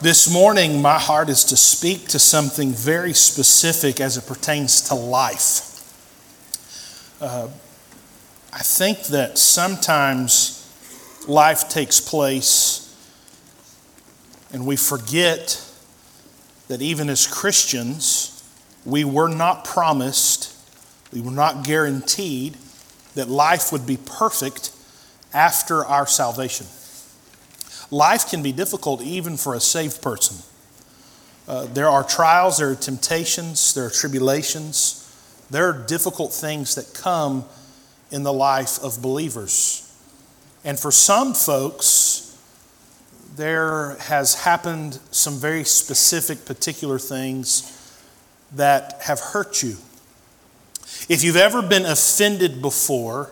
This morning, my heart is to speak to something very specific as it pertains to life. Uh, I think that sometimes life takes place and we forget that even as Christians, we were not promised, we were not guaranteed that life would be perfect after our salvation. Life can be difficult even for a saved person. Uh, there are trials, there are temptations, there are tribulations, there are difficult things that come in the life of believers. And for some folks, there has happened some very specific, particular things that have hurt you. If you've ever been offended before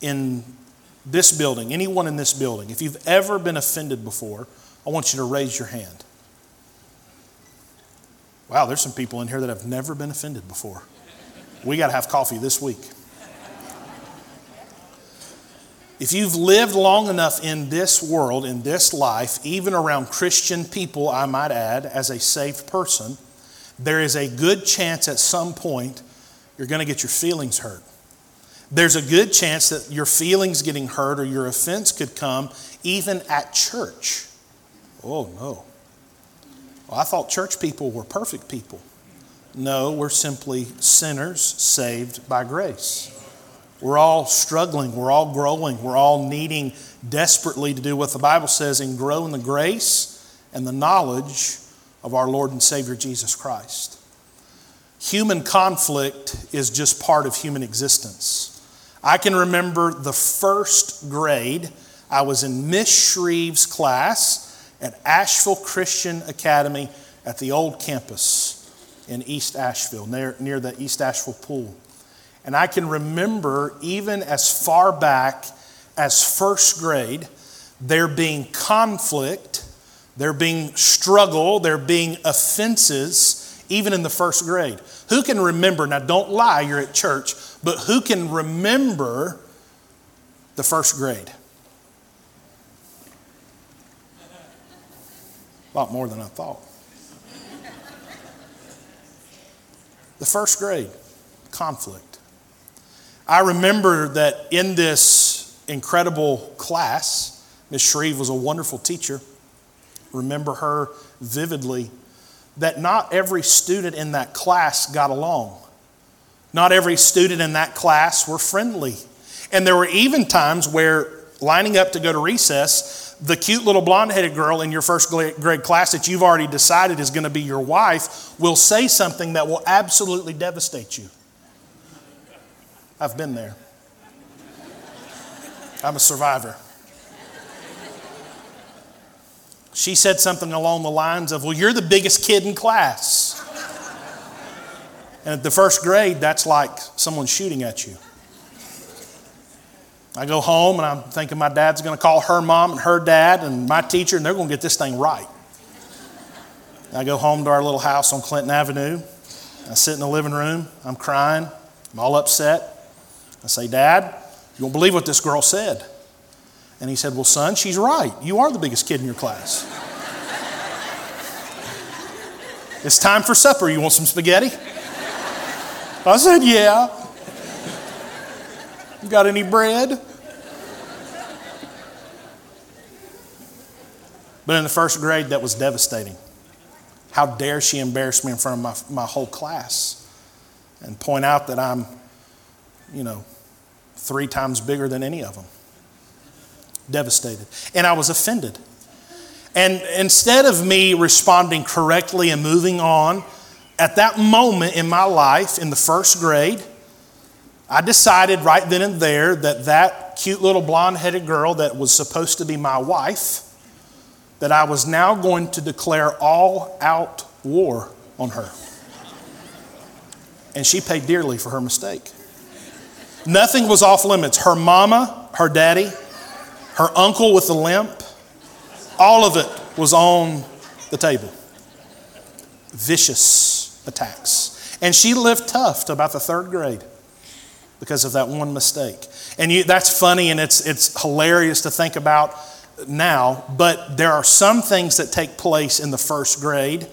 in this building, anyone in this building, if you've ever been offended before, I want you to raise your hand. Wow, there's some people in here that have never been offended before. We got to have coffee this week. If you've lived long enough in this world, in this life, even around Christian people, I might add, as a saved person, there is a good chance at some point you're going to get your feelings hurt. There's a good chance that your feelings getting hurt or your offense could come even at church. Oh, no. Well, I thought church people were perfect people. No, we're simply sinners saved by grace. We're all struggling. We're all growing. We're all needing desperately to do what the Bible says and grow in the grace and the knowledge of our Lord and Savior Jesus Christ. Human conflict is just part of human existence. I can remember the first grade, I was in Miss Shreve's class at Asheville Christian Academy at the old campus in East Asheville, near, near the East Asheville pool. And I can remember, even as far back as first grade, there being conflict, there being struggle, there being offenses, even in the first grade. Who can remember, now don't lie, you're at church, but who can remember the first grade? A lot more than I thought. The first grade, conflict. I remember that in this incredible class, Miss Shreve was a wonderful teacher. Remember her vividly. That not every student in that class got along. Not every student in that class were friendly. And there were even times where, lining up to go to recess, the cute little blonde headed girl in your first grade class that you've already decided is going to be your wife will say something that will absolutely devastate you. I've been there. I'm a survivor. She said something along the lines of, Well, you're the biggest kid in class. And at the first grade, that's like someone shooting at you. I go home and I'm thinking my dad's going to call her mom and her dad and my teacher, and they're going to get this thing right. I go home to our little house on Clinton Avenue. I sit in the living room. I'm crying. I'm all upset. I say, Dad, you won't believe what this girl said. And he said, Well, son, she's right. You are the biggest kid in your class. it's time for supper. You want some spaghetti? I said, Yeah. You got any bread? But in the first grade, that was devastating. How dare she embarrass me in front of my, my whole class and point out that I'm you know, three times bigger than any of them. Devastated. And I was offended. And instead of me responding correctly and moving on, at that moment in my life, in the first grade, I decided right then and there that that cute little blonde headed girl that was supposed to be my wife, that I was now going to declare all out war on her. And she paid dearly for her mistake. Nothing was off limits. Her mama, her daddy, her uncle with the limp, all of it was on the table. Vicious attacks. And she lived tough to about the third grade because of that one mistake. And you, that's funny and it's, it's hilarious to think about now, but there are some things that take place in the first grade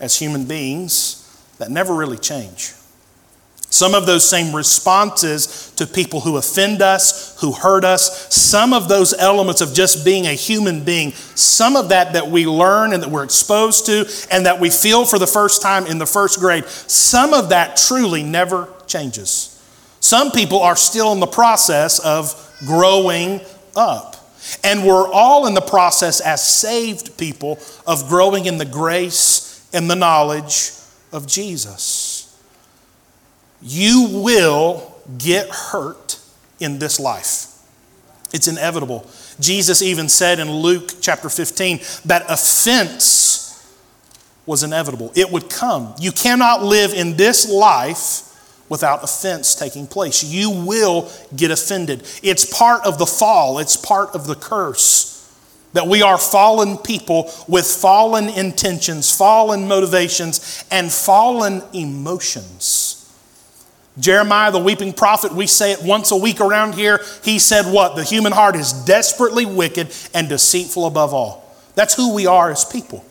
as human beings that never really change. Some of those same responses to people who offend us, who hurt us, some of those elements of just being a human being, some of that that we learn and that we're exposed to and that we feel for the first time in the first grade, some of that truly never changes. Some people are still in the process of growing up. And we're all in the process as saved people of growing in the grace and the knowledge of Jesus. You will get hurt in this life. It's inevitable. Jesus even said in Luke chapter 15 that offense was inevitable. It would come. You cannot live in this life without offense taking place. You will get offended. It's part of the fall, it's part of the curse. That we are fallen people with fallen intentions, fallen motivations, and fallen emotions. Jeremiah, the weeping prophet, we say it once a week around here. He said, What? The human heart is desperately wicked and deceitful above all. That's who we are as people.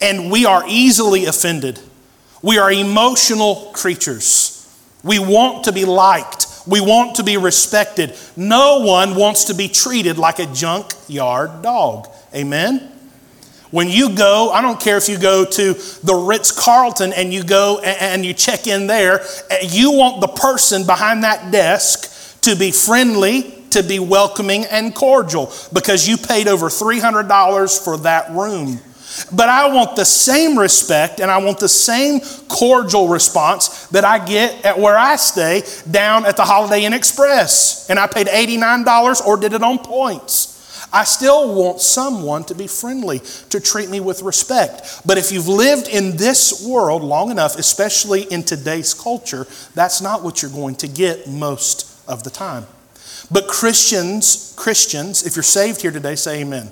And we are easily offended. We are emotional creatures. We want to be liked. We want to be respected. No one wants to be treated like a junkyard dog. Amen? When you go, I don't care if you go to the Ritz Carlton and you go and you check in there, eh, you want the person behind that desk to be friendly, to be welcoming and cordial because you paid over $300 for that room. But I want the same respect and I want the same cordial response that I get at where I stay down at the Holiday Inn Express. And I paid $89 or did it on points. I still want someone to be friendly, to treat me with respect. But if you've lived in this world long enough, especially in today's culture, that's not what you're going to get most of the time. But Christians, Christians, if you're saved here today, say amen.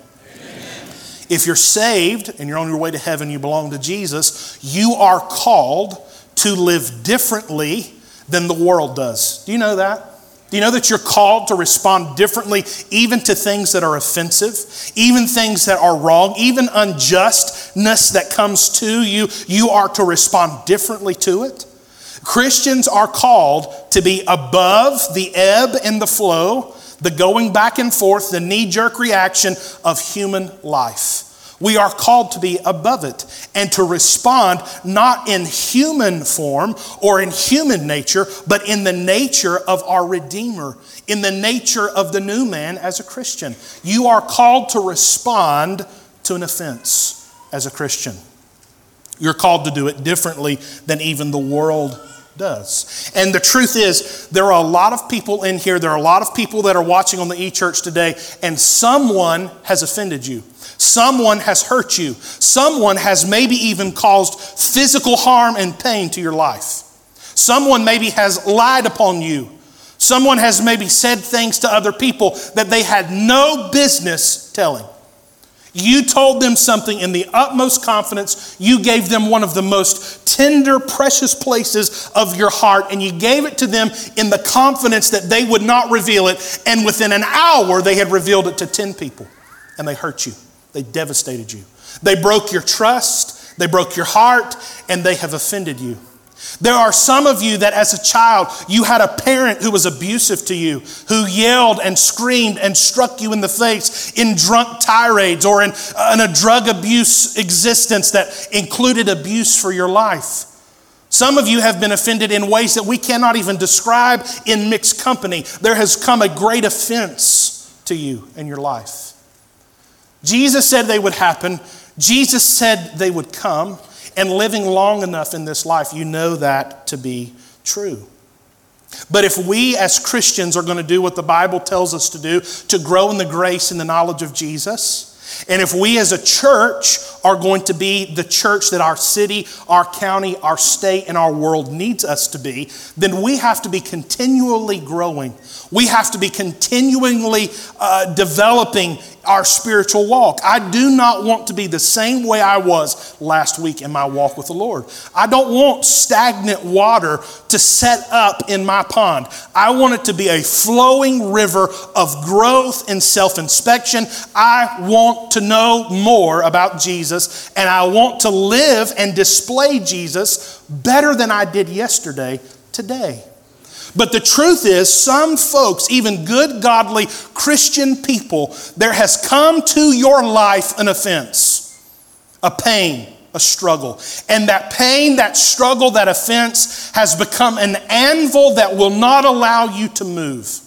If you're saved and you're on your way to heaven, you belong to Jesus, you are called to live differently than the world does. Do you know that? Do you know that you're called to respond differently even to things that are offensive, even things that are wrong, even unjustness that comes to you? You are to respond differently to it. Christians are called to be above the ebb and the flow the going back and forth, the knee jerk reaction of human life. We are called to be above it and to respond not in human form or in human nature, but in the nature of our Redeemer, in the nature of the new man as a Christian. You are called to respond to an offense as a Christian. You're called to do it differently than even the world does. And the truth is, there are a lot of people in here, there are a lot of people that are watching on the e church today, and someone has offended you. Someone has hurt you. Someone has maybe even caused physical harm and pain to your life. Someone maybe has lied upon you. Someone has maybe said things to other people that they had no business telling. You told them something in the utmost confidence. You gave them one of the most tender, precious places of your heart, and you gave it to them in the confidence that they would not reveal it. And within an hour, they had revealed it to 10 people, and they hurt you. They devastated you. They broke your trust, they broke your heart, and they have offended you. There are some of you that as a child, you had a parent who was abusive to you, who yelled and screamed and struck you in the face in drunk tirades or in, uh, in a drug abuse existence that included abuse for your life. Some of you have been offended in ways that we cannot even describe in mixed company. There has come a great offense to you in your life. Jesus said they would happen. Jesus said they would come and living long enough in this life, you know that to be true. But if we as Christians are going to do what the Bible tells us to do, to grow in the grace and the knowledge of Jesus, and if we as a church are going to be the church that our city, our county, our state, and our world needs us to be, then we have to be continually growing. We have to be continually uh, developing our spiritual walk. I do not want to be the same way I was last week in my walk with the Lord. I don't want stagnant water to set up in my pond. I want it to be a flowing river of growth and self inspection. I want to know more about Jesus, and I want to live and display Jesus better than I did yesterday today. But the truth is, some folks, even good, godly Christian people, there has come to your life an offense, a pain, a struggle. And that pain, that struggle, that offense has become an anvil that will not allow you to move.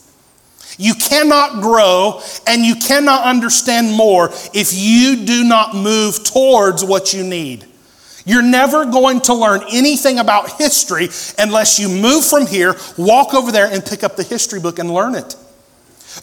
You cannot grow and you cannot understand more if you do not move towards what you need. You're never going to learn anything about history unless you move from here, walk over there, and pick up the history book and learn it.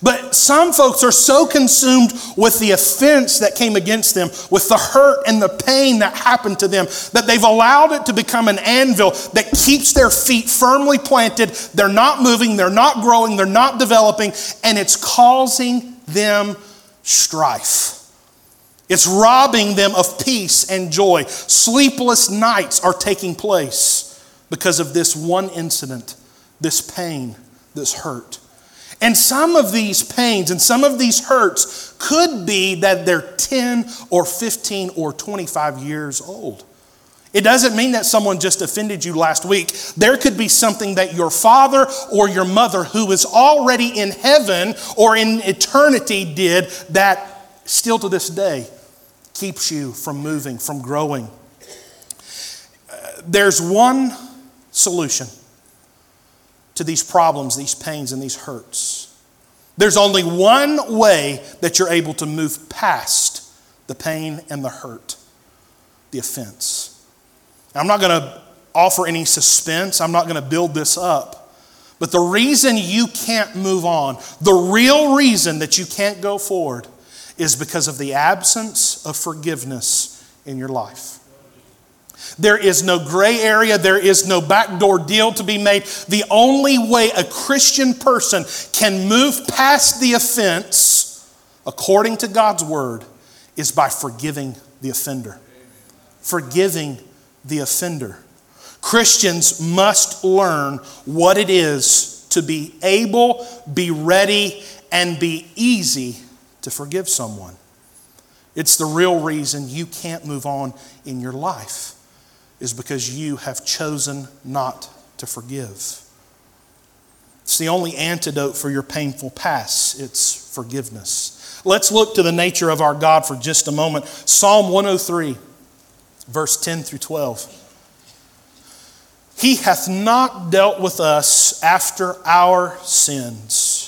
But some folks are so consumed with the offense that came against them, with the hurt and the pain that happened to them, that they've allowed it to become an anvil that keeps their feet firmly planted. They're not moving, they're not growing, they're not developing, and it's causing them strife. It's robbing them of peace and joy. Sleepless nights are taking place because of this one incident, this pain, this hurt. And some of these pains and some of these hurts could be that they're 10 or 15 or 25 years old. It doesn't mean that someone just offended you last week. There could be something that your father or your mother, who is already in heaven or in eternity, did that still to this day keeps you from moving, from growing. Uh, there's one solution to these problems, these pains, and these hurts. There's only one way that you're able to move past the pain and the hurt, the offense. Now, I'm not going to offer any suspense, I'm not going to build this up. But the reason you can't move on, the real reason that you can't go forward, is because of the absence of forgiveness in your life. There is no gray area. There is no backdoor deal to be made. The only way a Christian person can move past the offense, according to God's word, is by forgiving the offender. Forgiving the offender. Christians must learn what it is to be able, be ready, and be easy to forgive someone. It's the real reason you can't move on in your life, is because you have chosen not to forgive. It's the only antidote for your painful past, it's forgiveness. Let's look to the nature of our God for just a moment. Psalm 103, verse 10 through 12. He hath not dealt with us after our sins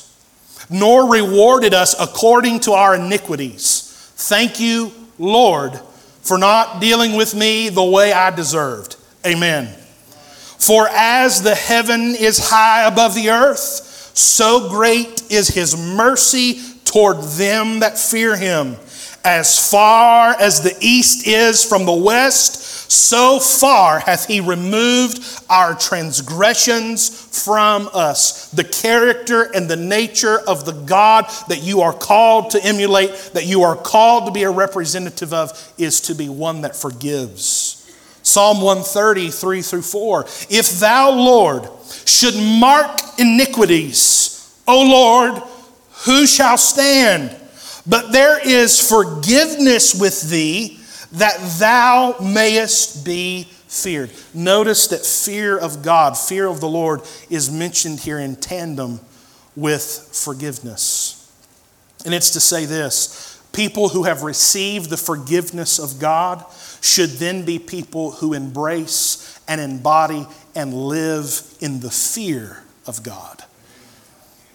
nor rewarded us according to our iniquities. Thank you, Lord, for not dealing with me the way I deserved. Amen. For as the heaven is high above the earth, so great is his mercy toward them that fear him. As far as the east is from the west, so far hath he removed our transgressions from us. The character and the nature of the God that you are called to emulate, that you are called to be a representative of, is to be one that forgives. Psalm 130, 3 through 4. If thou, Lord, should mark iniquities, O Lord, who shall stand? But there is forgiveness with thee that thou mayest be feared. Notice that fear of God, fear of the Lord, is mentioned here in tandem with forgiveness. And it's to say this people who have received the forgiveness of God should then be people who embrace and embody and live in the fear of God,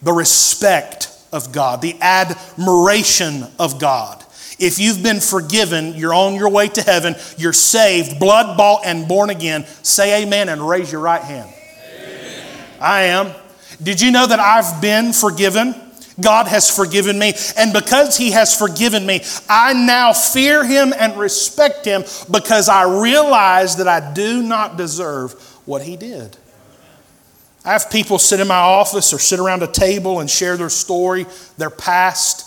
the respect of God, the admiration of God. If you've been forgiven, you're on your way to heaven, you're saved, blood bought, and born again. Say amen and raise your right hand. Amen. I am. Did you know that I've been forgiven? God has forgiven me. And because He has forgiven me, I now fear Him and respect Him because I realize that I do not deserve what He did. I have people sit in my office or sit around a table and share their story, their past.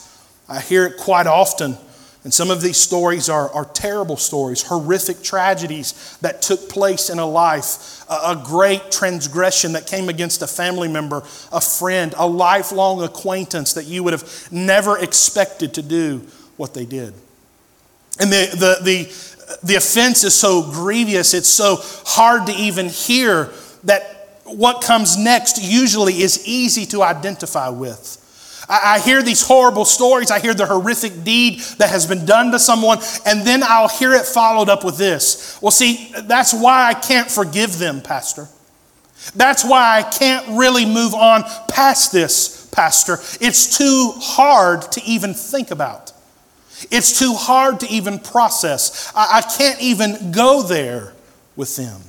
I hear it quite often. And some of these stories are, are terrible stories, horrific tragedies that took place in a life, a, a great transgression that came against a family member, a friend, a lifelong acquaintance that you would have never expected to do what they did. And the, the, the, the offense is so grievous, it's so hard to even hear that what comes next usually is easy to identify with. I, I hear these horrible stories. I hear the horrific deed that has been done to someone, and then I'll hear it followed up with this. Well, see, that's why I can't forgive them, Pastor. That's why I can't really move on past this, Pastor. It's too hard to even think about. It's too hard to even process. I, I can't even go there with them.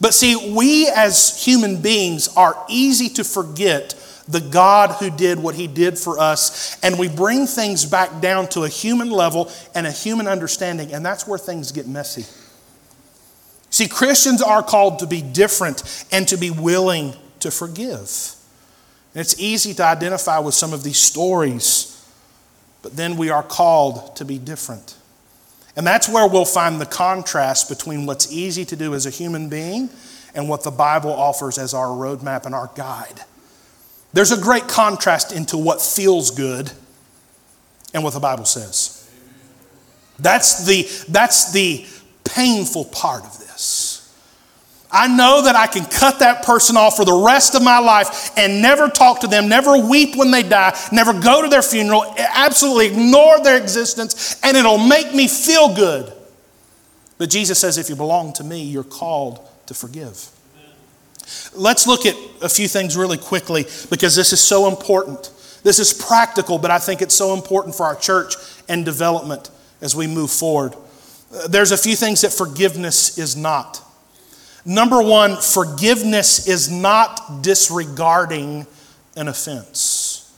But see, we as human beings are easy to forget the God who did what he did for us, and we bring things back down to a human level and a human understanding, and that's where things get messy. See, Christians are called to be different and to be willing to forgive. And it's easy to identify with some of these stories, but then we are called to be different. And that's where we'll find the contrast between what's easy to do as a human being and what the Bible offers as our roadmap and our guide. There's a great contrast into what feels good and what the Bible says. That's the, that's the painful part of this. I know that I can cut that person off for the rest of my life and never talk to them, never weep when they die, never go to their funeral, absolutely ignore their existence, and it'll make me feel good. But Jesus says, if you belong to me, you're called to forgive. Let's look at a few things really quickly because this is so important. This is practical, but I think it's so important for our church and development as we move forward. Uh, there's a few things that forgiveness is not. Number one, forgiveness is not disregarding an offense.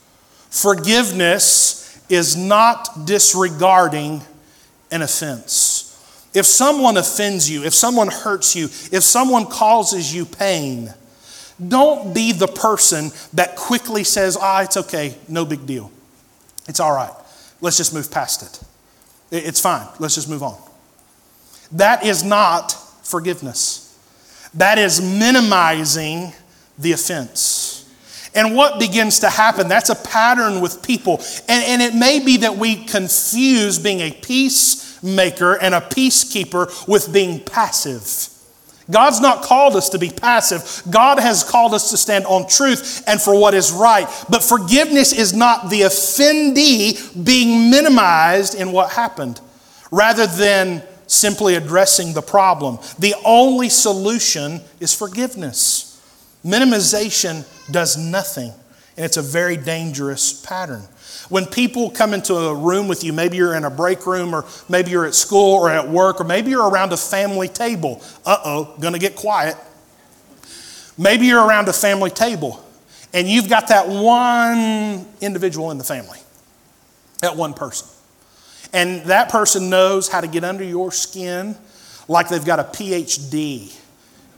Forgiveness is not disregarding an offense. If someone offends you, if someone hurts you, if someone causes you pain, don't be the person that quickly says, ah, it's okay, no big deal. It's all right. Let's just move past it. It's fine. Let's just move on. That is not forgiveness. That is minimizing the offense. And what begins to happen, that's a pattern with people. And, and it may be that we confuse being a peacemaker and a peacekeeper with being passive. God's not called us to be passive. God has called us to stand on truth and for what is right. But forgiveness is not the offendee being minimized in what happened, rather than simply addressing the problem. The only solution is forgiveness. Minimization does nothing, and it's a very dangerous pattern. When people come into a room with you, maybe you're in a break room, or maybe you're at school or at work, or maybe you're around a family table. Uh oh, gonna get quiet. Maybe you're around a family table and you've got that one individual in the family, that one person. And that person knows how to get under your skin like they've got a PhD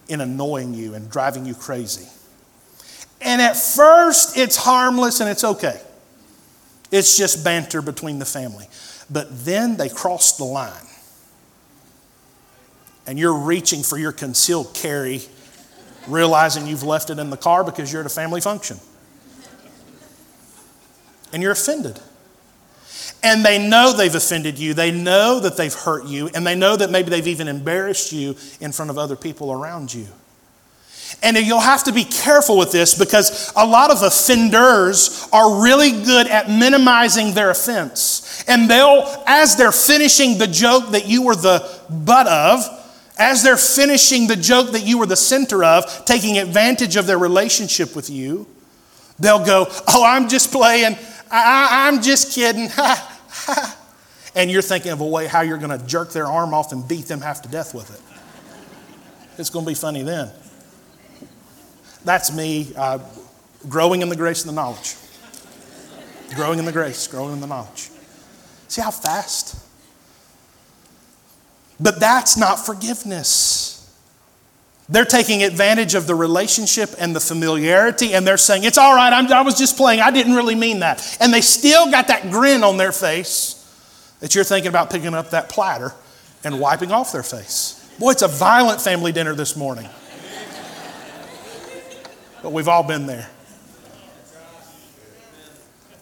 in annoying you and driving you crazy. And at first, it's harmless and it's okay. It's just banter between the family. But then they cross the line. And you're reaching for your concealed carry, realizing you've left it in the car because you're at a family function. And you're offended. And they know they've offended you. They know that they've hurt you. And they know that maybe they've even embarrassed you in front of other people around you. And you'll have to be careful with this because a lot of offenders are really good at minimizing their offense. And they'll, as they're finishing the joke that you were the butt of, as they're finishing the joke that you were the center of, taking advantage of their relationship with you, they'll go, Oh, I'm just playing. I, am just kidding. and you're thinking of a way how you're going to jerk their arm off and beat them half to death with it. It's going to be funny then. That's me uh, growing in the grace and the knowledge. Growing in the grace, growing in the knowledge. See how fast? But that's not forgiveness. They're taking advantage of the relationship and the familiarity, and they're saying, It's all right, I was just playing, I didn't really mean that. And they still got that grin on their face that you're thinking about picking up that platter and wiping off their face. Boy, it's a violent family dinner this morning. But we've all been there.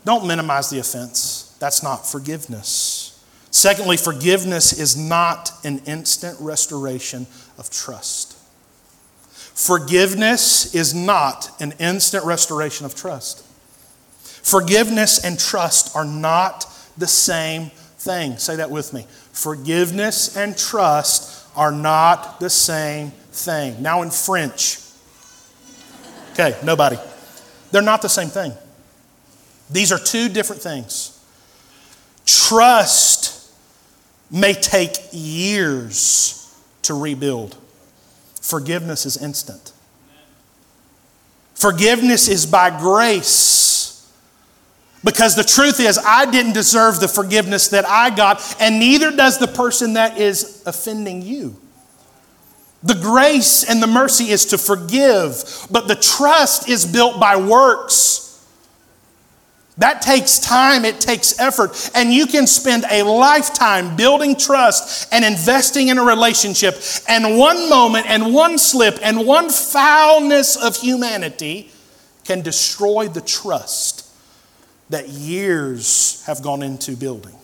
Don't minimize the offense. That's not forgiveness. Secondly, forgiveness is not an instant restoration of trust. Forgiveness is not an instant restoration of trust. Forgiveness and trust are not the same thing. Say that with me. Forgiveness and trust are not the same thing. Now, in French, okay, nobody. They're not the same thing. These are two different things. Trust may take years to rebuild, forgiveness is instant. Forgiveness is by grace. Because the truth is, I didn't deserve the forgiveness that I got, and neither does the person that is offending you. The grace and the mercy is to forgive, but the trust is built by works. That takes time, it takes effort, and you can spend a lifetime building trust and investing in a relationship, and one moment and one slip and one foulness of humanity can destroy the trust that years have gone into building.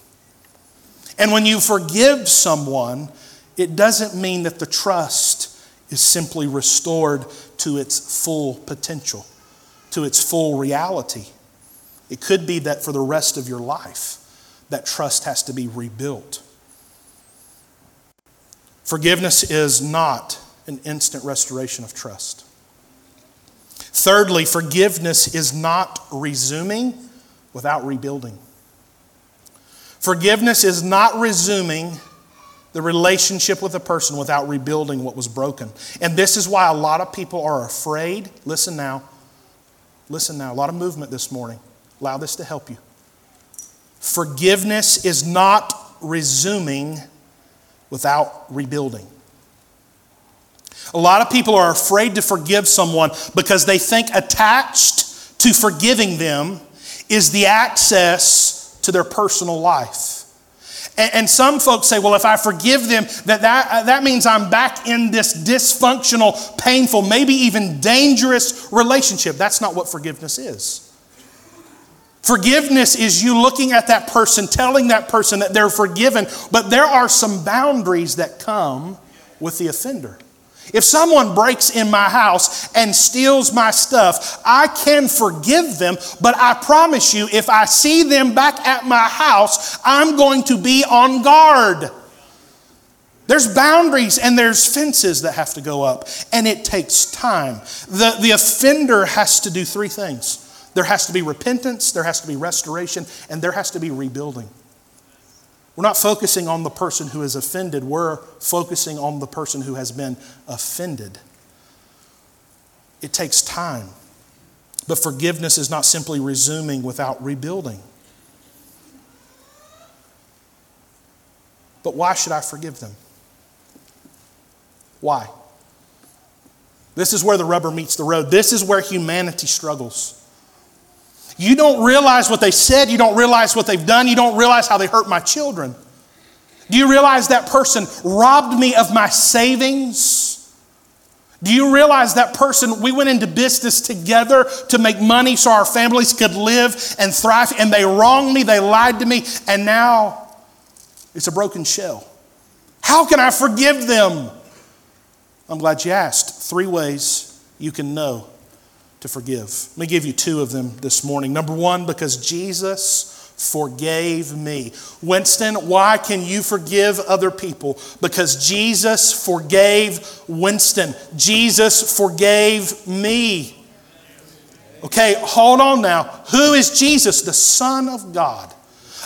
And when you forgive someone, it doesn't mean that the trust is simply restored to its full potential, to its full reality. It could be that for the rest of your life, that trust has to be rebuilt. Forgiveness is not an instant restoration of trust. Thirdly, forgiveness is not resuming without rebuilding. Forgiveness is not resuming the relationship with a person without rebuilding what was broken. And this is why a lot of people are afraid. Listen now. Listen now. A lot of movement this morning. Allow this to help you. Forgiveness is not resuming without rebuilding. A lot of people are afraid to forgive someone because they think attached to forgiving them is the access to their personal life. And, some folks say, well, if I forgive them, that, that, uh, that means I'm back in this dysfunctional, painful, maybe even dangerous relationship. That's not what forgiveness is. Forgiveness is you looking at that person, telling that person that they're forgiven, but there are some boundaries that come with the offender. If someone breaks in my house and steals my stuff, I can forgive them, but I promise you, if I see them back at my house, I'm going to be on guard. There's boundaries and there's fences that have to go up, and it takes time. The, the offender has to do three things there has to be repentance, there has to be restoration, and there has to be rebuilding. We're not focusing on the person who is offended, we're focusing on the person who has been offended. It takes time. But forgiveness is not simply resuming without rebuilding. But why should I forgive them? Why? This is where the rubber meets the road. This is where humanity struggles. You don't realize what they said. You don't realize what they've done. You don't realize how they hurt my children. Do you realize that person robbed me of my savings? Do you realize that person, we went into business together to make money so our families could live and thrive, and they wronged me, they lied to me, and now it's a broken shell. How can I forgive them? I'm glad you asked. Three ways you can know to forgive. Let me give you two of them this morning. Number one, because Jesus forgave me. Winston, why can you forgive other people? Because Jesus forgave Winston. Jesus forgave me. Okay, hold on now. Who is Jesus? The Son of God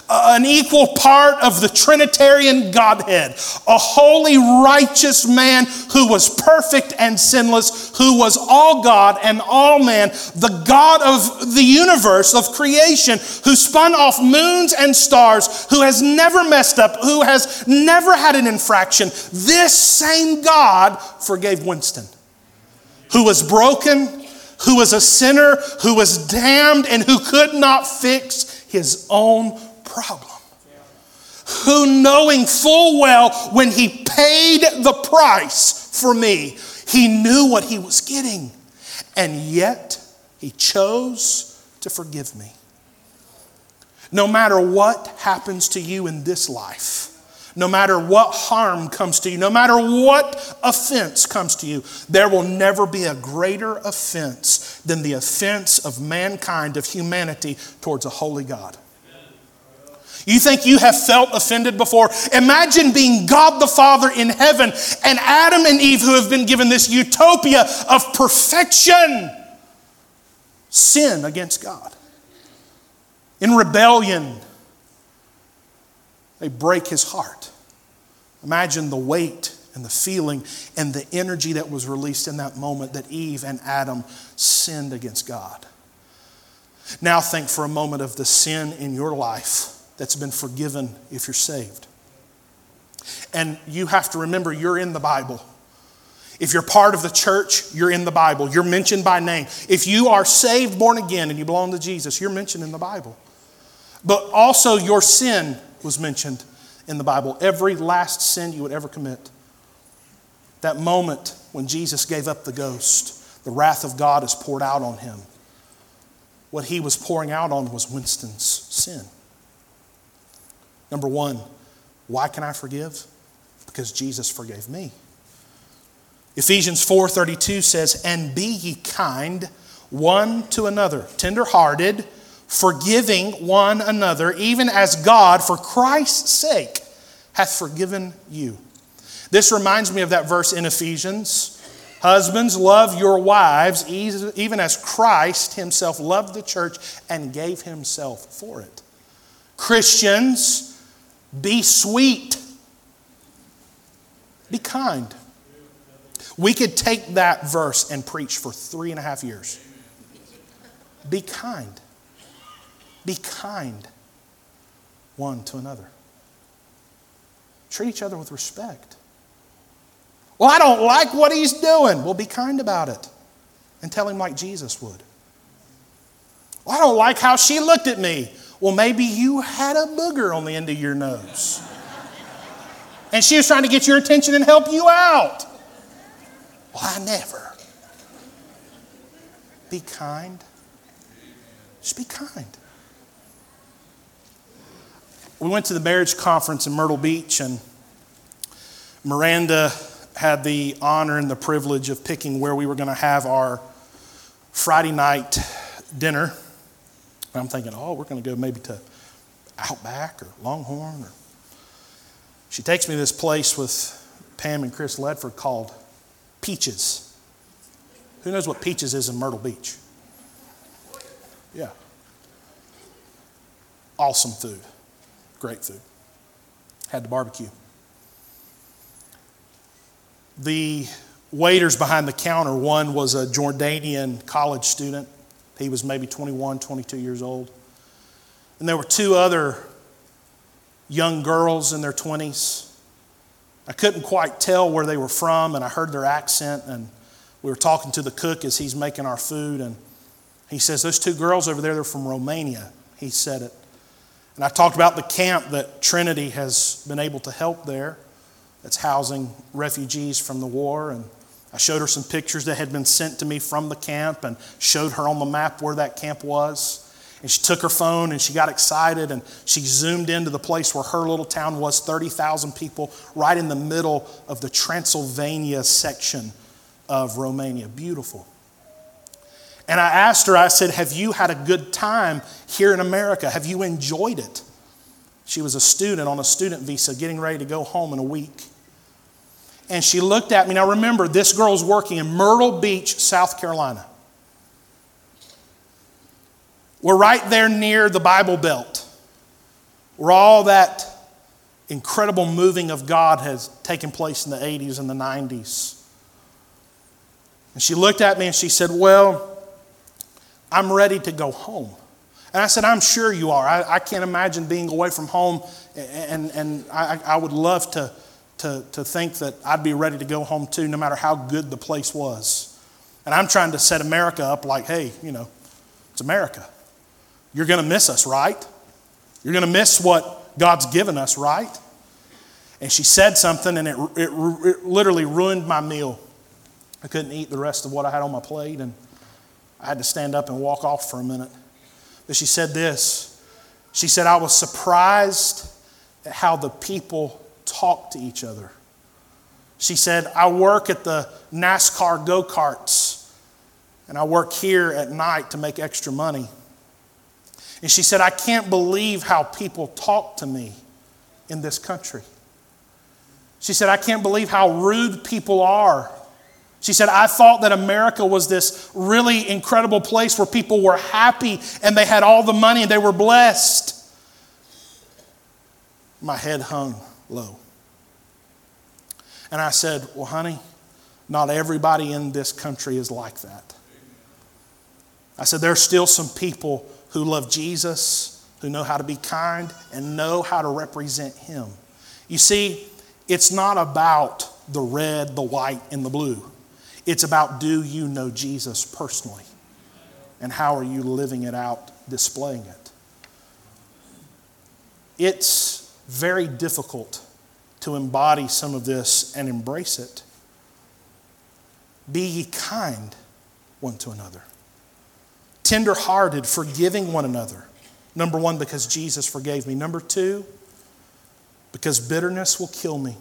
an equal part of the Trinitarian Godhead, a holy, righteous man who was perfect and sinless, who was all God and all man, the God of the universe, of creation, who spun off moons and stars, who has never messed up, who has never had an infraction. This same God forgave Winston. who was broken, who was a sinner, who was damned, and who could not fix his own problem. Who, knowing full well when he paid the price for me, he knew what he was getting, and yet he chose to forgive me. No matter what happens to you in this life, no matter what harm comes to you, no matter what offense comes to you, there will never be a greater offense than the offense of mankind, of humanity, towards a holy God. You think you have felt offended before? Imagine being God the Father in heaven and Adam and Eve, who have been given this utopia of perfection, sin against God. In rebellion, they break his heart. Imagine the weight and the feeling and the energy that was released in that moment that Eve and Adam sinned against God. Now, think for a moment of the sin in your life that's been forgiven if you're saved. And you have to remember you're in the Bible. If you're part of the church, you're in the Bible. You're mentioned by name. If you are saved, born again, and you belong to Jesus, you're mentioned in the Bible. But also, your sin was mentioned in the Bible. Every last sin you would ever commit. That moment when Jesus gave up the ghost, the wrath of God is poured out on him. What he was pouring out on was Winston's sin. Number one, why can I forgive? Because Jesus forgave me. Ephesians 4:32 says, "And be ye kind one to another, tenderhearted, forgiving one another, even as God, for Christ's sake, hath forgiven you. This reminds me of that verse in Ephesians. Husbands, love your wives, even as Christ himself loved the church and gave himself for it. Christians, be sweet, be kind. We could take that verse and preach for three and a half years. Be kind. Be kind one to another. Treat each other with respect. Well, I don't like what he's doing. Well, be kind about it and tell him like Jesus would. Well, I don't like how she looked at me. Well, maybe you had a booger on the end of your nose. and she was trying to get your attention and help you out. Well, I never. Be kind. Just be kind we went to the marriage conference in Myrtle Beach, and Miranda had the honor and the privilege of picking where we were going to have our Friday night dinner. And I'm thinking, oh, we're going to go maybe to Outback or Longhorn. Or... She takes me to this place with Pam and Chris Ledford called Peaches. Who knows what Peaches is in Myrtle Beach? Yeah. Awesome food. Great food. Had the barbecue. The waiters behind the counter, one was a Jordanian college student. He was maybe 21, 22 years old. And there were two other young girls in their 20s. I couldn't quite tell where they were from, and I heard their accent. And we were talking to the cook as he's making our food, and he says, Those two girls over there, they're from Romania. He said it. And I talked about the camp that Trinity has been able to help there, that's housing refugees from the war. And I showed her some pictures that had been sent to me from the camp and showed her on the map where that camp was. And she took her phone and she got excited and she zoomed into the place where her little town was 30,000 people, right in the middle of the Transylvania section of Romania. Beautiful. And I asked her, I said, Have you had a good time here in America? Have you enjoyed it? She was a student on a student visa getting ready to go home in a week. And she looked at me. Now remember, this girl's working in Myrtle Beach, South Carolina. We're right there near the Bible Belt, where all that incredible moving of God has taken place in the 80s and the 90s. And she looked at me and she said, Well, I'm ready to go home. And I said, I'm sure you are. I, I can't imagine being away from home, and, and I, I would love to, to, to think that I'd be ready to go home too, no matter how good the place was. And I'm trying to set America up like, hey, you know, it's America. You're going to miss us, right? You're going to miss what God's given us, right? And she said something, and it, it, it, literally ruined my meal. I couldn't eat the rest of what I had on my plate, and I had to stand up and walk off for a minute. But she said this She said, I was surprised at how the people talk to each other. She said, I work at the NASCAR go karts, and I work here at night to make extra money. And she said, I can't believe how people talk to me in this country. She said, I can't believe how rude people are. She said, I thought that America was this really incredible place where people were happy and they had all the money and they were blessed. My head hung low. And I said, Well, honey, not everybody in this country is like that. I said, There are still some people who love Jesus, who know how to be kind, and know how to represent Him. You see, it's not about the red, the white, and the blue. It's about do you know Jesus personally? And how are you living it out, displaying it? It's very difficult to embody some of this and embrace it. Be ye kind one to another, tender hearted, forgiving one another. Number one, because Jesus forgave me. Number two, because bitterness will kill me.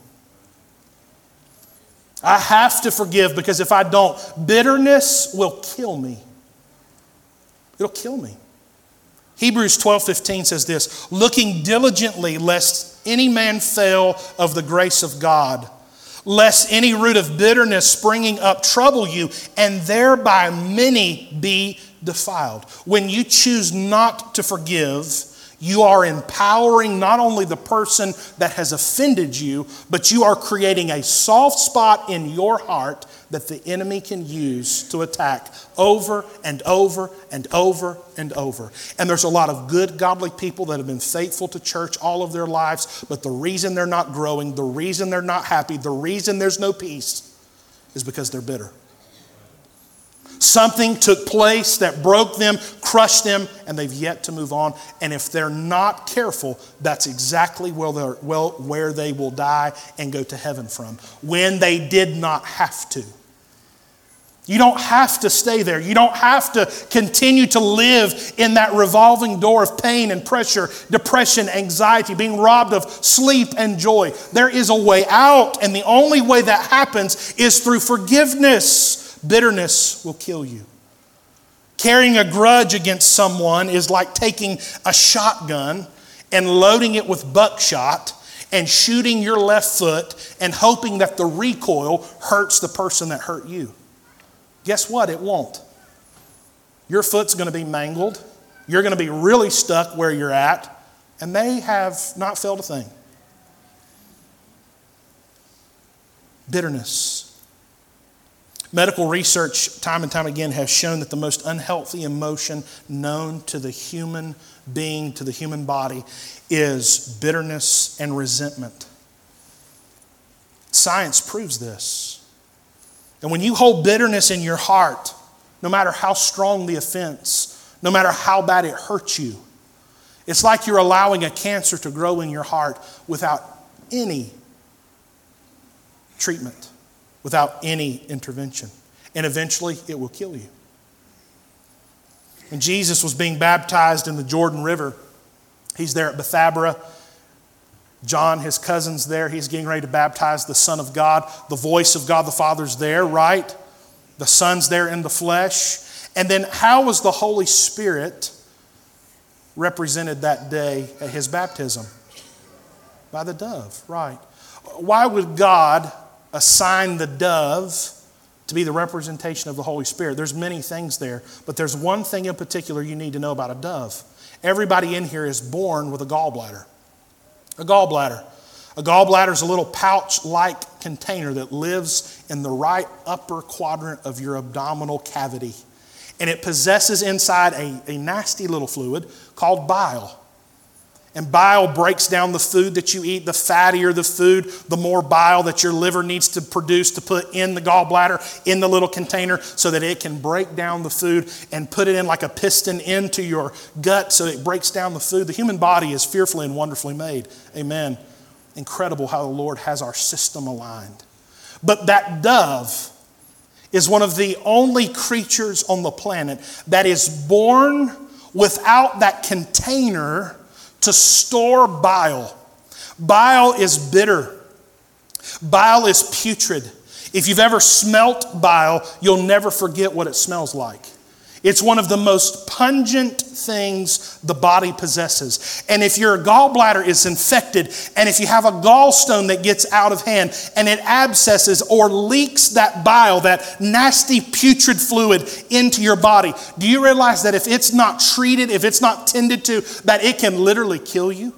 I have to forgive because if I don't, bitterness will kill me. It'll kill me. Hebrews 12 15 says this looking diligently lest any man fail of the grace of God, lest any root of bitterness springing up trouble you, and thereby many be defiled. When you choose not to forgive, you are empowering not only the person that has offended you, but you are creating a soft spot in your heart that the enemy can use to attack over and over and over and over. And there's a lot of good, godly people that have been faithful to church all of their lives, but the reason they're not growing, the reason they're not happy, the reason there's no peace is because they're bitter. Something took place that broke them, crushed them, and they've yet to move on. And if they're not careful, that's exactly where, well, where they will die and go to heaven from when they did not have to. You don't have to stay there. You don't have to continue to live in that revolving door of pain and pressure, depression, anxiety, being robbed of sleep and joy. There is a way out, and the only way that happens is through forgiveness. Bitterness will kill you. Carrying a grudge against someone is like taking a shotgun and loading it with buckshot and shooting your left foot and hoping that the recoil hurts the person that hurt you. Guess what? It won't. Your foot's going to be mangled. You're going to be really stuck where you're at, and they have not felt a thing. Bitterness Medical research, time and time again, has shown that the most unhealthy emotion known to the human being, to the human body, is bitterness and resentment. Science proves this. And when you hold bitterness in your heart, no matter how strong the offense, no matter how bad it hurts you, it's like you're allowing a cancer to grow in your heart without any treatment without any intervention. And eventually, it will kill you. When Jesus was being baptized in the Jordan River, he's there at Bethabara. John, his cousin's there. He's getting ready to baptize the Son of God. The voice of God the Father's there, right? The Son's there in the flesh. And then, how was the Holy Spirit represented that day at his baptism? By the dove, right. Why would God assign the dove to be the representation of the Holy Spirit. There's many things there, but there's one thing in particular you need to know about a dove. Everybody in here is born with a gallbladder. A gallbladder. A gallbladder is a little pouch like container that lives in the right upper quadrant of your abdominal cavity. And it possesses inside a, a nasty little fluid called bile. And bile breaks down the food that you eat. The fattier the food, the more bile that your liver needs to produce to put in the gallbladder, in the little container, so that it can break down the food and put it in like a piston into your gut so it breaks down the food. The human body is fearfully and wonderfully made. Amen. Incredible how the Lord has our system aligned. But that dove is one of the only creatures on the planet that is born without that container to store bile. Bile is bitter, bile is putrid. If you've ever smelt bile, you'll never forget what it smells like. It's one of the most pungent things the body possesses. And if your gallbladder is infected, and if you have a gallstone that gets out of hand and it abscesses or leaks that bile, that nasty putrid fluid into your body, do you realize that if it's not treated, if it's not tended to, that it can literally kill you?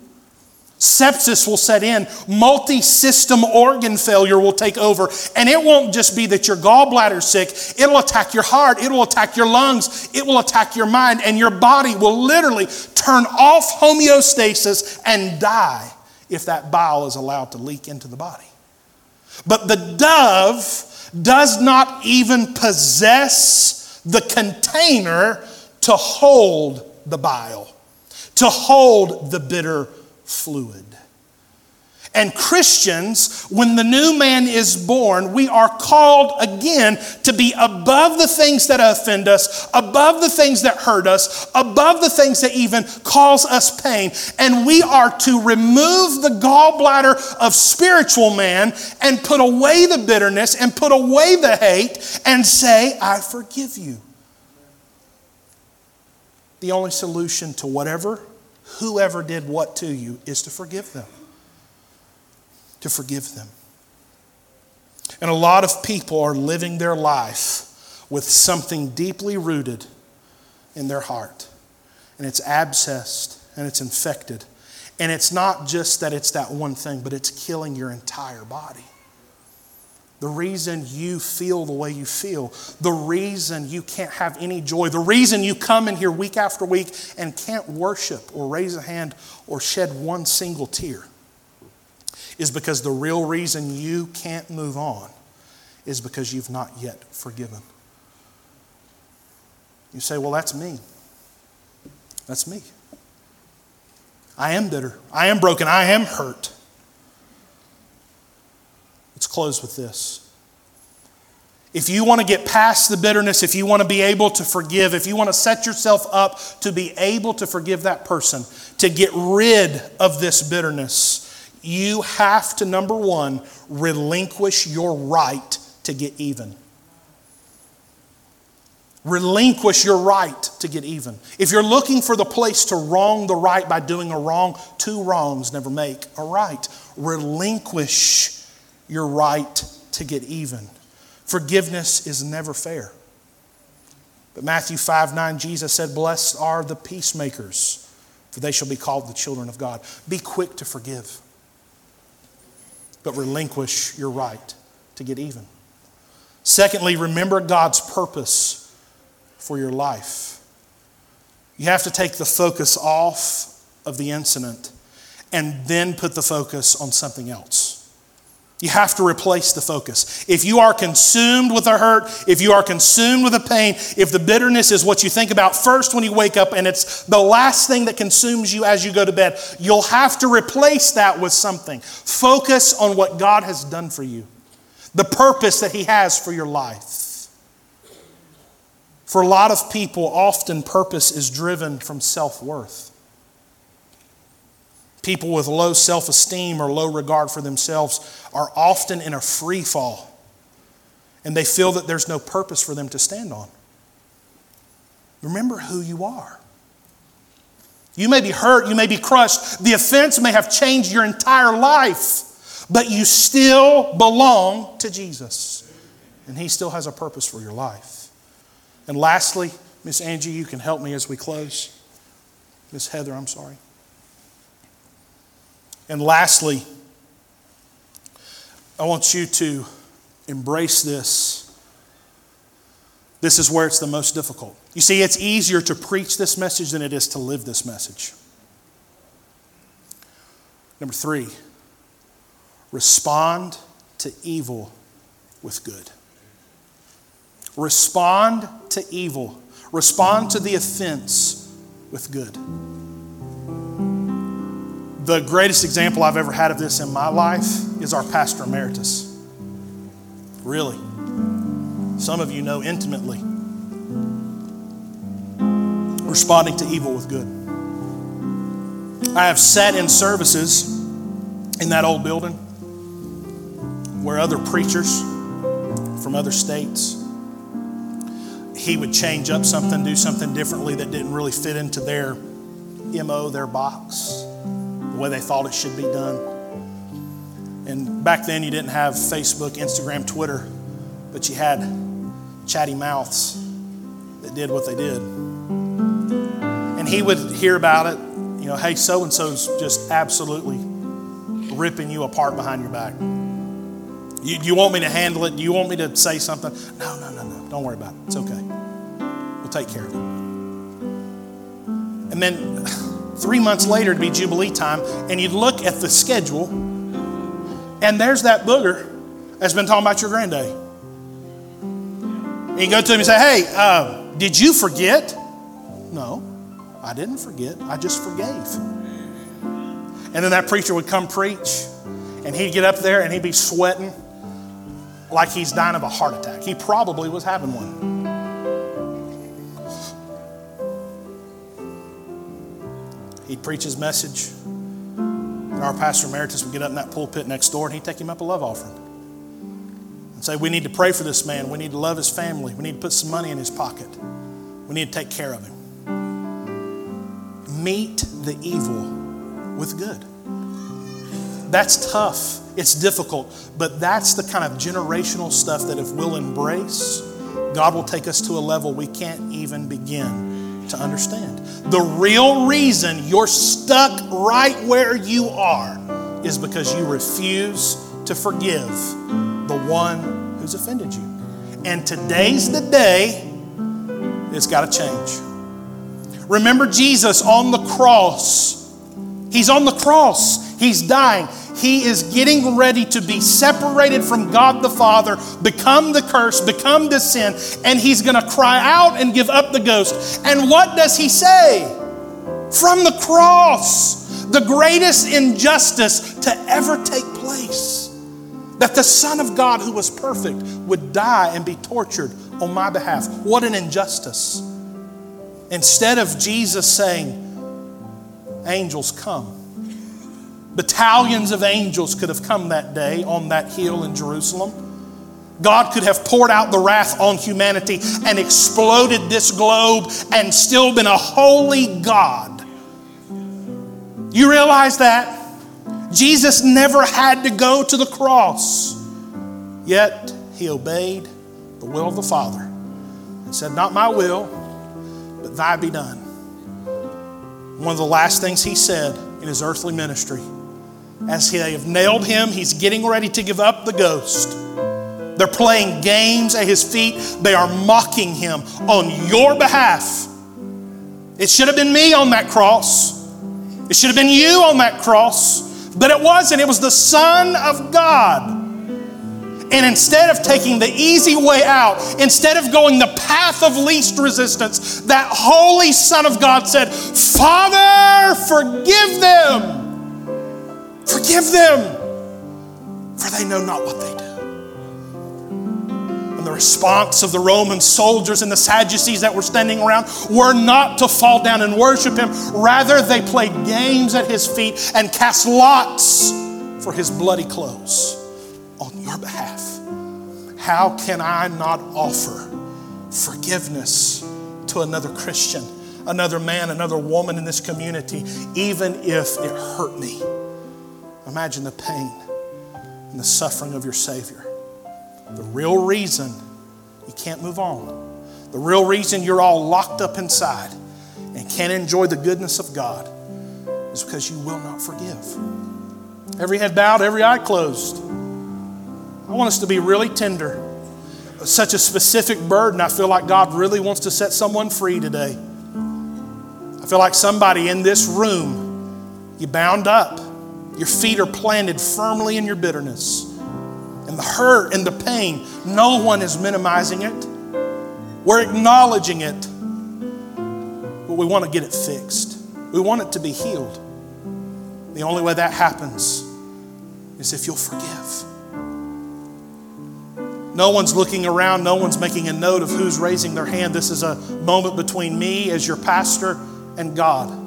Sepsis will set in, multi system organ failure will take over, and it won't just be that your gallbladder's sick, it'll attack your heart, it will attack your lungs, it will attack your mind, and your body will literally turn off homeostasis and die if that bile is allowed to leak into the body. But the dove does not even possess the container to hold the bile, to hold the bitter fluid. And Christians, when the new man is born, we are called again to be above the things that offend us, above the things that hurt us, above the things that even cause us pain. And we are to remove the gallbladder of spiritual man and put away the bitterness and put away the hate and say, I forgive you. The only solution to whatever whoever did what to you is to forgive them. To forgive them. And a lot of people are living their life with something deeply rooted in their heart. And it's abscessed and it's infected. And it's not just that it's that one thing, but it's killing your entire body. The reason you feel the way you feel, the reason you can't have any joy, the reason you come in here week after week and can't worship or raise a hand or shed one single tear is because the real reason you can't move on is because you've not yet forgiven. You say, Well, that's me. That's me. I am bitter. I am broken. I am hurt. Let's close with this. If you want to get past the bitterness, if you want to be able to forgive, if you want to set yourself up to be able to forgive that person, to get rid of this bitterness, you have to, number one, relinquish your right to get even. Relinquish your right to get even. If you're looking for the place to wrong the right by doing a wrong, two wrongs never make a right. Relinquish your right to get even. Forgiveness is never fair. But Matthew 5 9, Jesus said, Blessed are the peacemakers, for they shall be called the children of God. Be quick to forgive, but relinquish your right to get even. Secondly, remember God's purpose for your life. You have to take the focus off of the incident and then put the focus on something else. You have to replace the focus. If you are consumed with a hurt, if you are consumed with a pain, if the bitterness is what you think about first when you wake up and it's the last thing that consumes you as you go to bed, you'll have to replace that with something. Focus on what God has done for you, the purpose that He has for your life. For a lot of people, often purpose is driven from self worth. People with low self esteem or low regard for themselves are often in a free fall, and they feel that there's no purpose for them to stand on. Remember who you are. You may be hurt, you may be crushed, the offense may have changed your entire life, but you still belong to Jesus, and He still has a purpose for your life. And lastly, Miss Angie, you can help me as we close. Miss Heather, I'm sorry. And lastly, I want you to embrace this. This is where it's the most difficult. You see, it's easier to preach this message than it is to live this message. Number three, respond to evil with good. Respond to evil. Respond to the offense with good. The greatest example I've ever had of this in my life is our pastor emeritus. Really. Some of you know intimately. Responding to evil with good. I have sat in services in that old building where other preachers from other states he would change up something, do something differently that didn't really fit into their MO, their box, the way they thought it should be done. And back then, you didn't have Facebook, Instagram, Twitter, but you had chatty mouths that did what they did. And he would hear about it, you know, hey, so and so's just absolutely ripping you apart behind your back. You, you want me to handle it? You want me to say something? No, no, no, no. Don't worry about it. It's okay. We'll take care of it. And then three months later, it'd be Jubilee time, and you'd look at the schedule, and there's that booger that's been talking about your granddaddy. And you go to him and say, Hey, uh, did you forget? No, I didn't forget. I just forgave. And then that preacher would come preach, and he'd get up there and he'd be sweating like he's dying of a heart attack. He probably was having one. He'd preach his message, and our pastor emeritus would get up in that pulpit next door and he'd take him up a love offering and say, We need to pray for this man. We need to love his family. We need to put some money in his pocket. We need to take care of him. Meet the evil with good. That's tough. It's difficult, but that's the kind of generational stuff that if we'll embrace, God will take us to a level we can't even begin to understand. The real reason you're stuck right where you are is because you refuse to forgive the one who's offended you. And today's the day it's got to change. Remember Jesus on the cross. He's on the cross. He's dying. He is getting ready to be separated from God the Father, become the curse, become the sin, and he's going to cry out and give up the ghost. And what does he say? From the cross, the greatest injustice to ever take place. That the Son of God, who was perfect, would die and be tortured on my behalf. What an injustice. Instead of Jesus saying, Angels, come Battalions of angels could have come that day on that hill in Jerusalem. God could have poured out the wrath on humanity and exploded this globe and still been a holy God. You realize that? Jesus never had to go to the cross, yet he obeyed the will of the Father and said, Not my will, but thy be done. One of the last things he said in his earthly ministry as they have nailed him, he's getting ready to give up the ghost. They're playing games at his feet. They are mocking him on your behalf. It should have been me on that cross. It should have been you on that cross, but it wasn't. It was the Son of God. And instead of taking the easy way out, instead of going the path of least resistance, that holy Son of God said, Father, forgive them Forgive them, for they know not what they do. And the response of the Roman soldiers and the Sadducees that were standing around were not to fall down and worship him. Rather, they played games at his feet and cast lots for his bloody clothes on your behalf. How can I not offer forgiveness to another Christian, another man, another woman in this community, even if it hurt me? Imagine the pain and the suffering of your Savior. The real reason you can't move on, the real reason you're all locked up inside and can't enjoy the goodness of God is because you will not forgive. Every head bowed, every eye closed. I want us to be really tender. Such a specific burden. I feel like God really wants to set someone free today. I feel like somebody in this room, you bound up Your feet are planted firmly in your bitterness. And the hurt and the pain, no one is minimizing it. We're acknowledging it. But we want to get it fixed. We want it to be healed. The only way that happens is if you'll forgive. No one's looking around, no one's making a note of who's raising their hand. This is a moment between me as your pastor and God.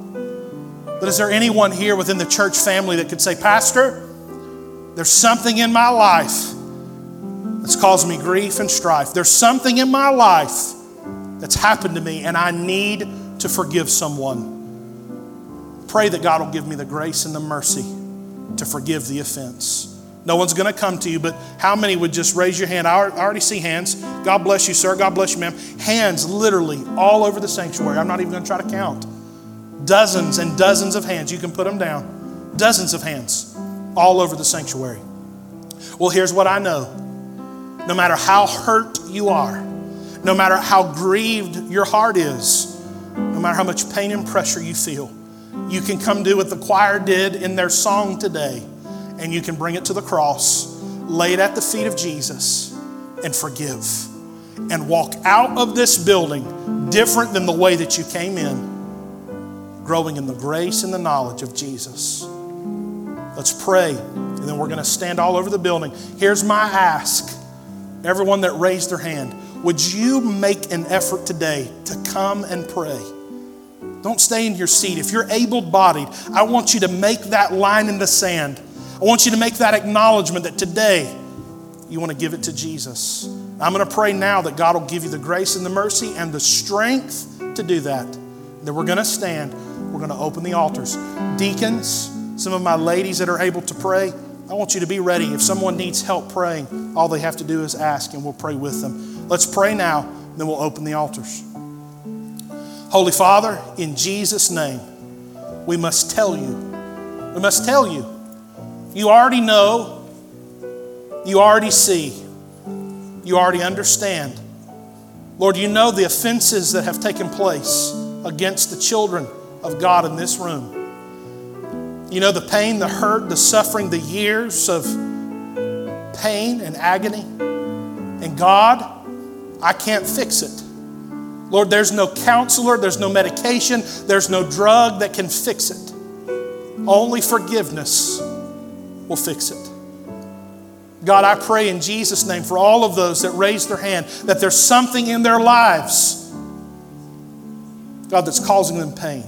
But is there anyone here within the church family that could say, Pastor, there's something in my life that's caused me grief and strife. There's something in my life that's happened to me, and I need to forgive someone. Pray that God will give me the grace and the mercy to forgive the offense. No one's going to come to you, but how many would just raise your hand? I already see hands. God bless you, sir. God bless you, ma'am. Hands literally all over the sanctuary. I'm not even going to try to count. Dozens and dozens of hands. You can put them down. Dozens of hands all over the sanctuary. Well, here's what I know no matter how hurt you are, no matter how grieved your heart is, no matter how much pain and pressure you feel, you can come do what the choir did in their song today, and you can bring it to the cross, lay it at the feet of Jesus, and forgive. And walk out of this building different than the way that you came in growing in the grace and the knowledge of Jesus. Let's pray, and then we're going to stand all over the building. Here's my ask everyone that raised their hand, would you make an effort today to come and pray? Don't stay in your seat. If you're able bodied, I want you to make that line in the sand. I want you to make that acknowledgement that today you want to give it to Jesus. I'm going to pray now that God will give you the grace and the mercy and the strength to do that. Then we're going to stand. We're going to open the altars. Deacons, some of my ladies that are able to pray, I want you to be ready. If someone needs help praying, all they have to do is ask and we'll pray with them. Let's pray now, then we'll open the altars. Holy Father, in Jesus' name, we must tell you. We must tell you. You already know. You already see. You already understand. Lord, you know the offenses that have taken place against the children of God in this room. You know the pain, the hurt, the suffering, the years of pain and agony. And God, I can't fix it. Lord, there's no counselor, there's no medication, there's no drug that can fix it. Only forgiveness will fix it. God, I pray in Jesus' name for all of those that raise their hand that there's something in their lives, God, that's causing them pain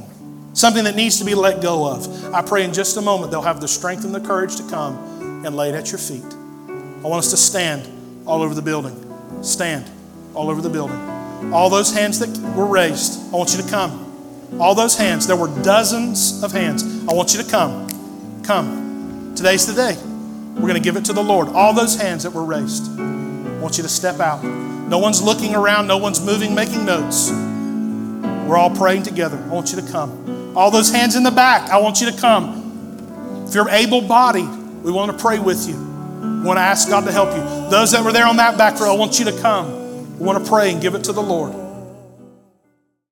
something that needs to be let go of. I pray in just a moment they'll have the strength and the courage to come and lay it at your feet. I want us to stand all over the building. Stand all over the building. All those hands that were raised, I want you to come. All those hands, there were dozens of hands. I want you to come. Come. Today's the day. We're going to give it to the Lord. All those hands that were raised, I want you to step out. No one's looking around, no one's moving, making notes. We're all praying together. I want you to come. All those hands in the back, I want you to come. If you're able bodied, we want to pray with you. We want to ask God to help you. Those that were there on that back row, I want you to come. We want to pray and give it to the Lord.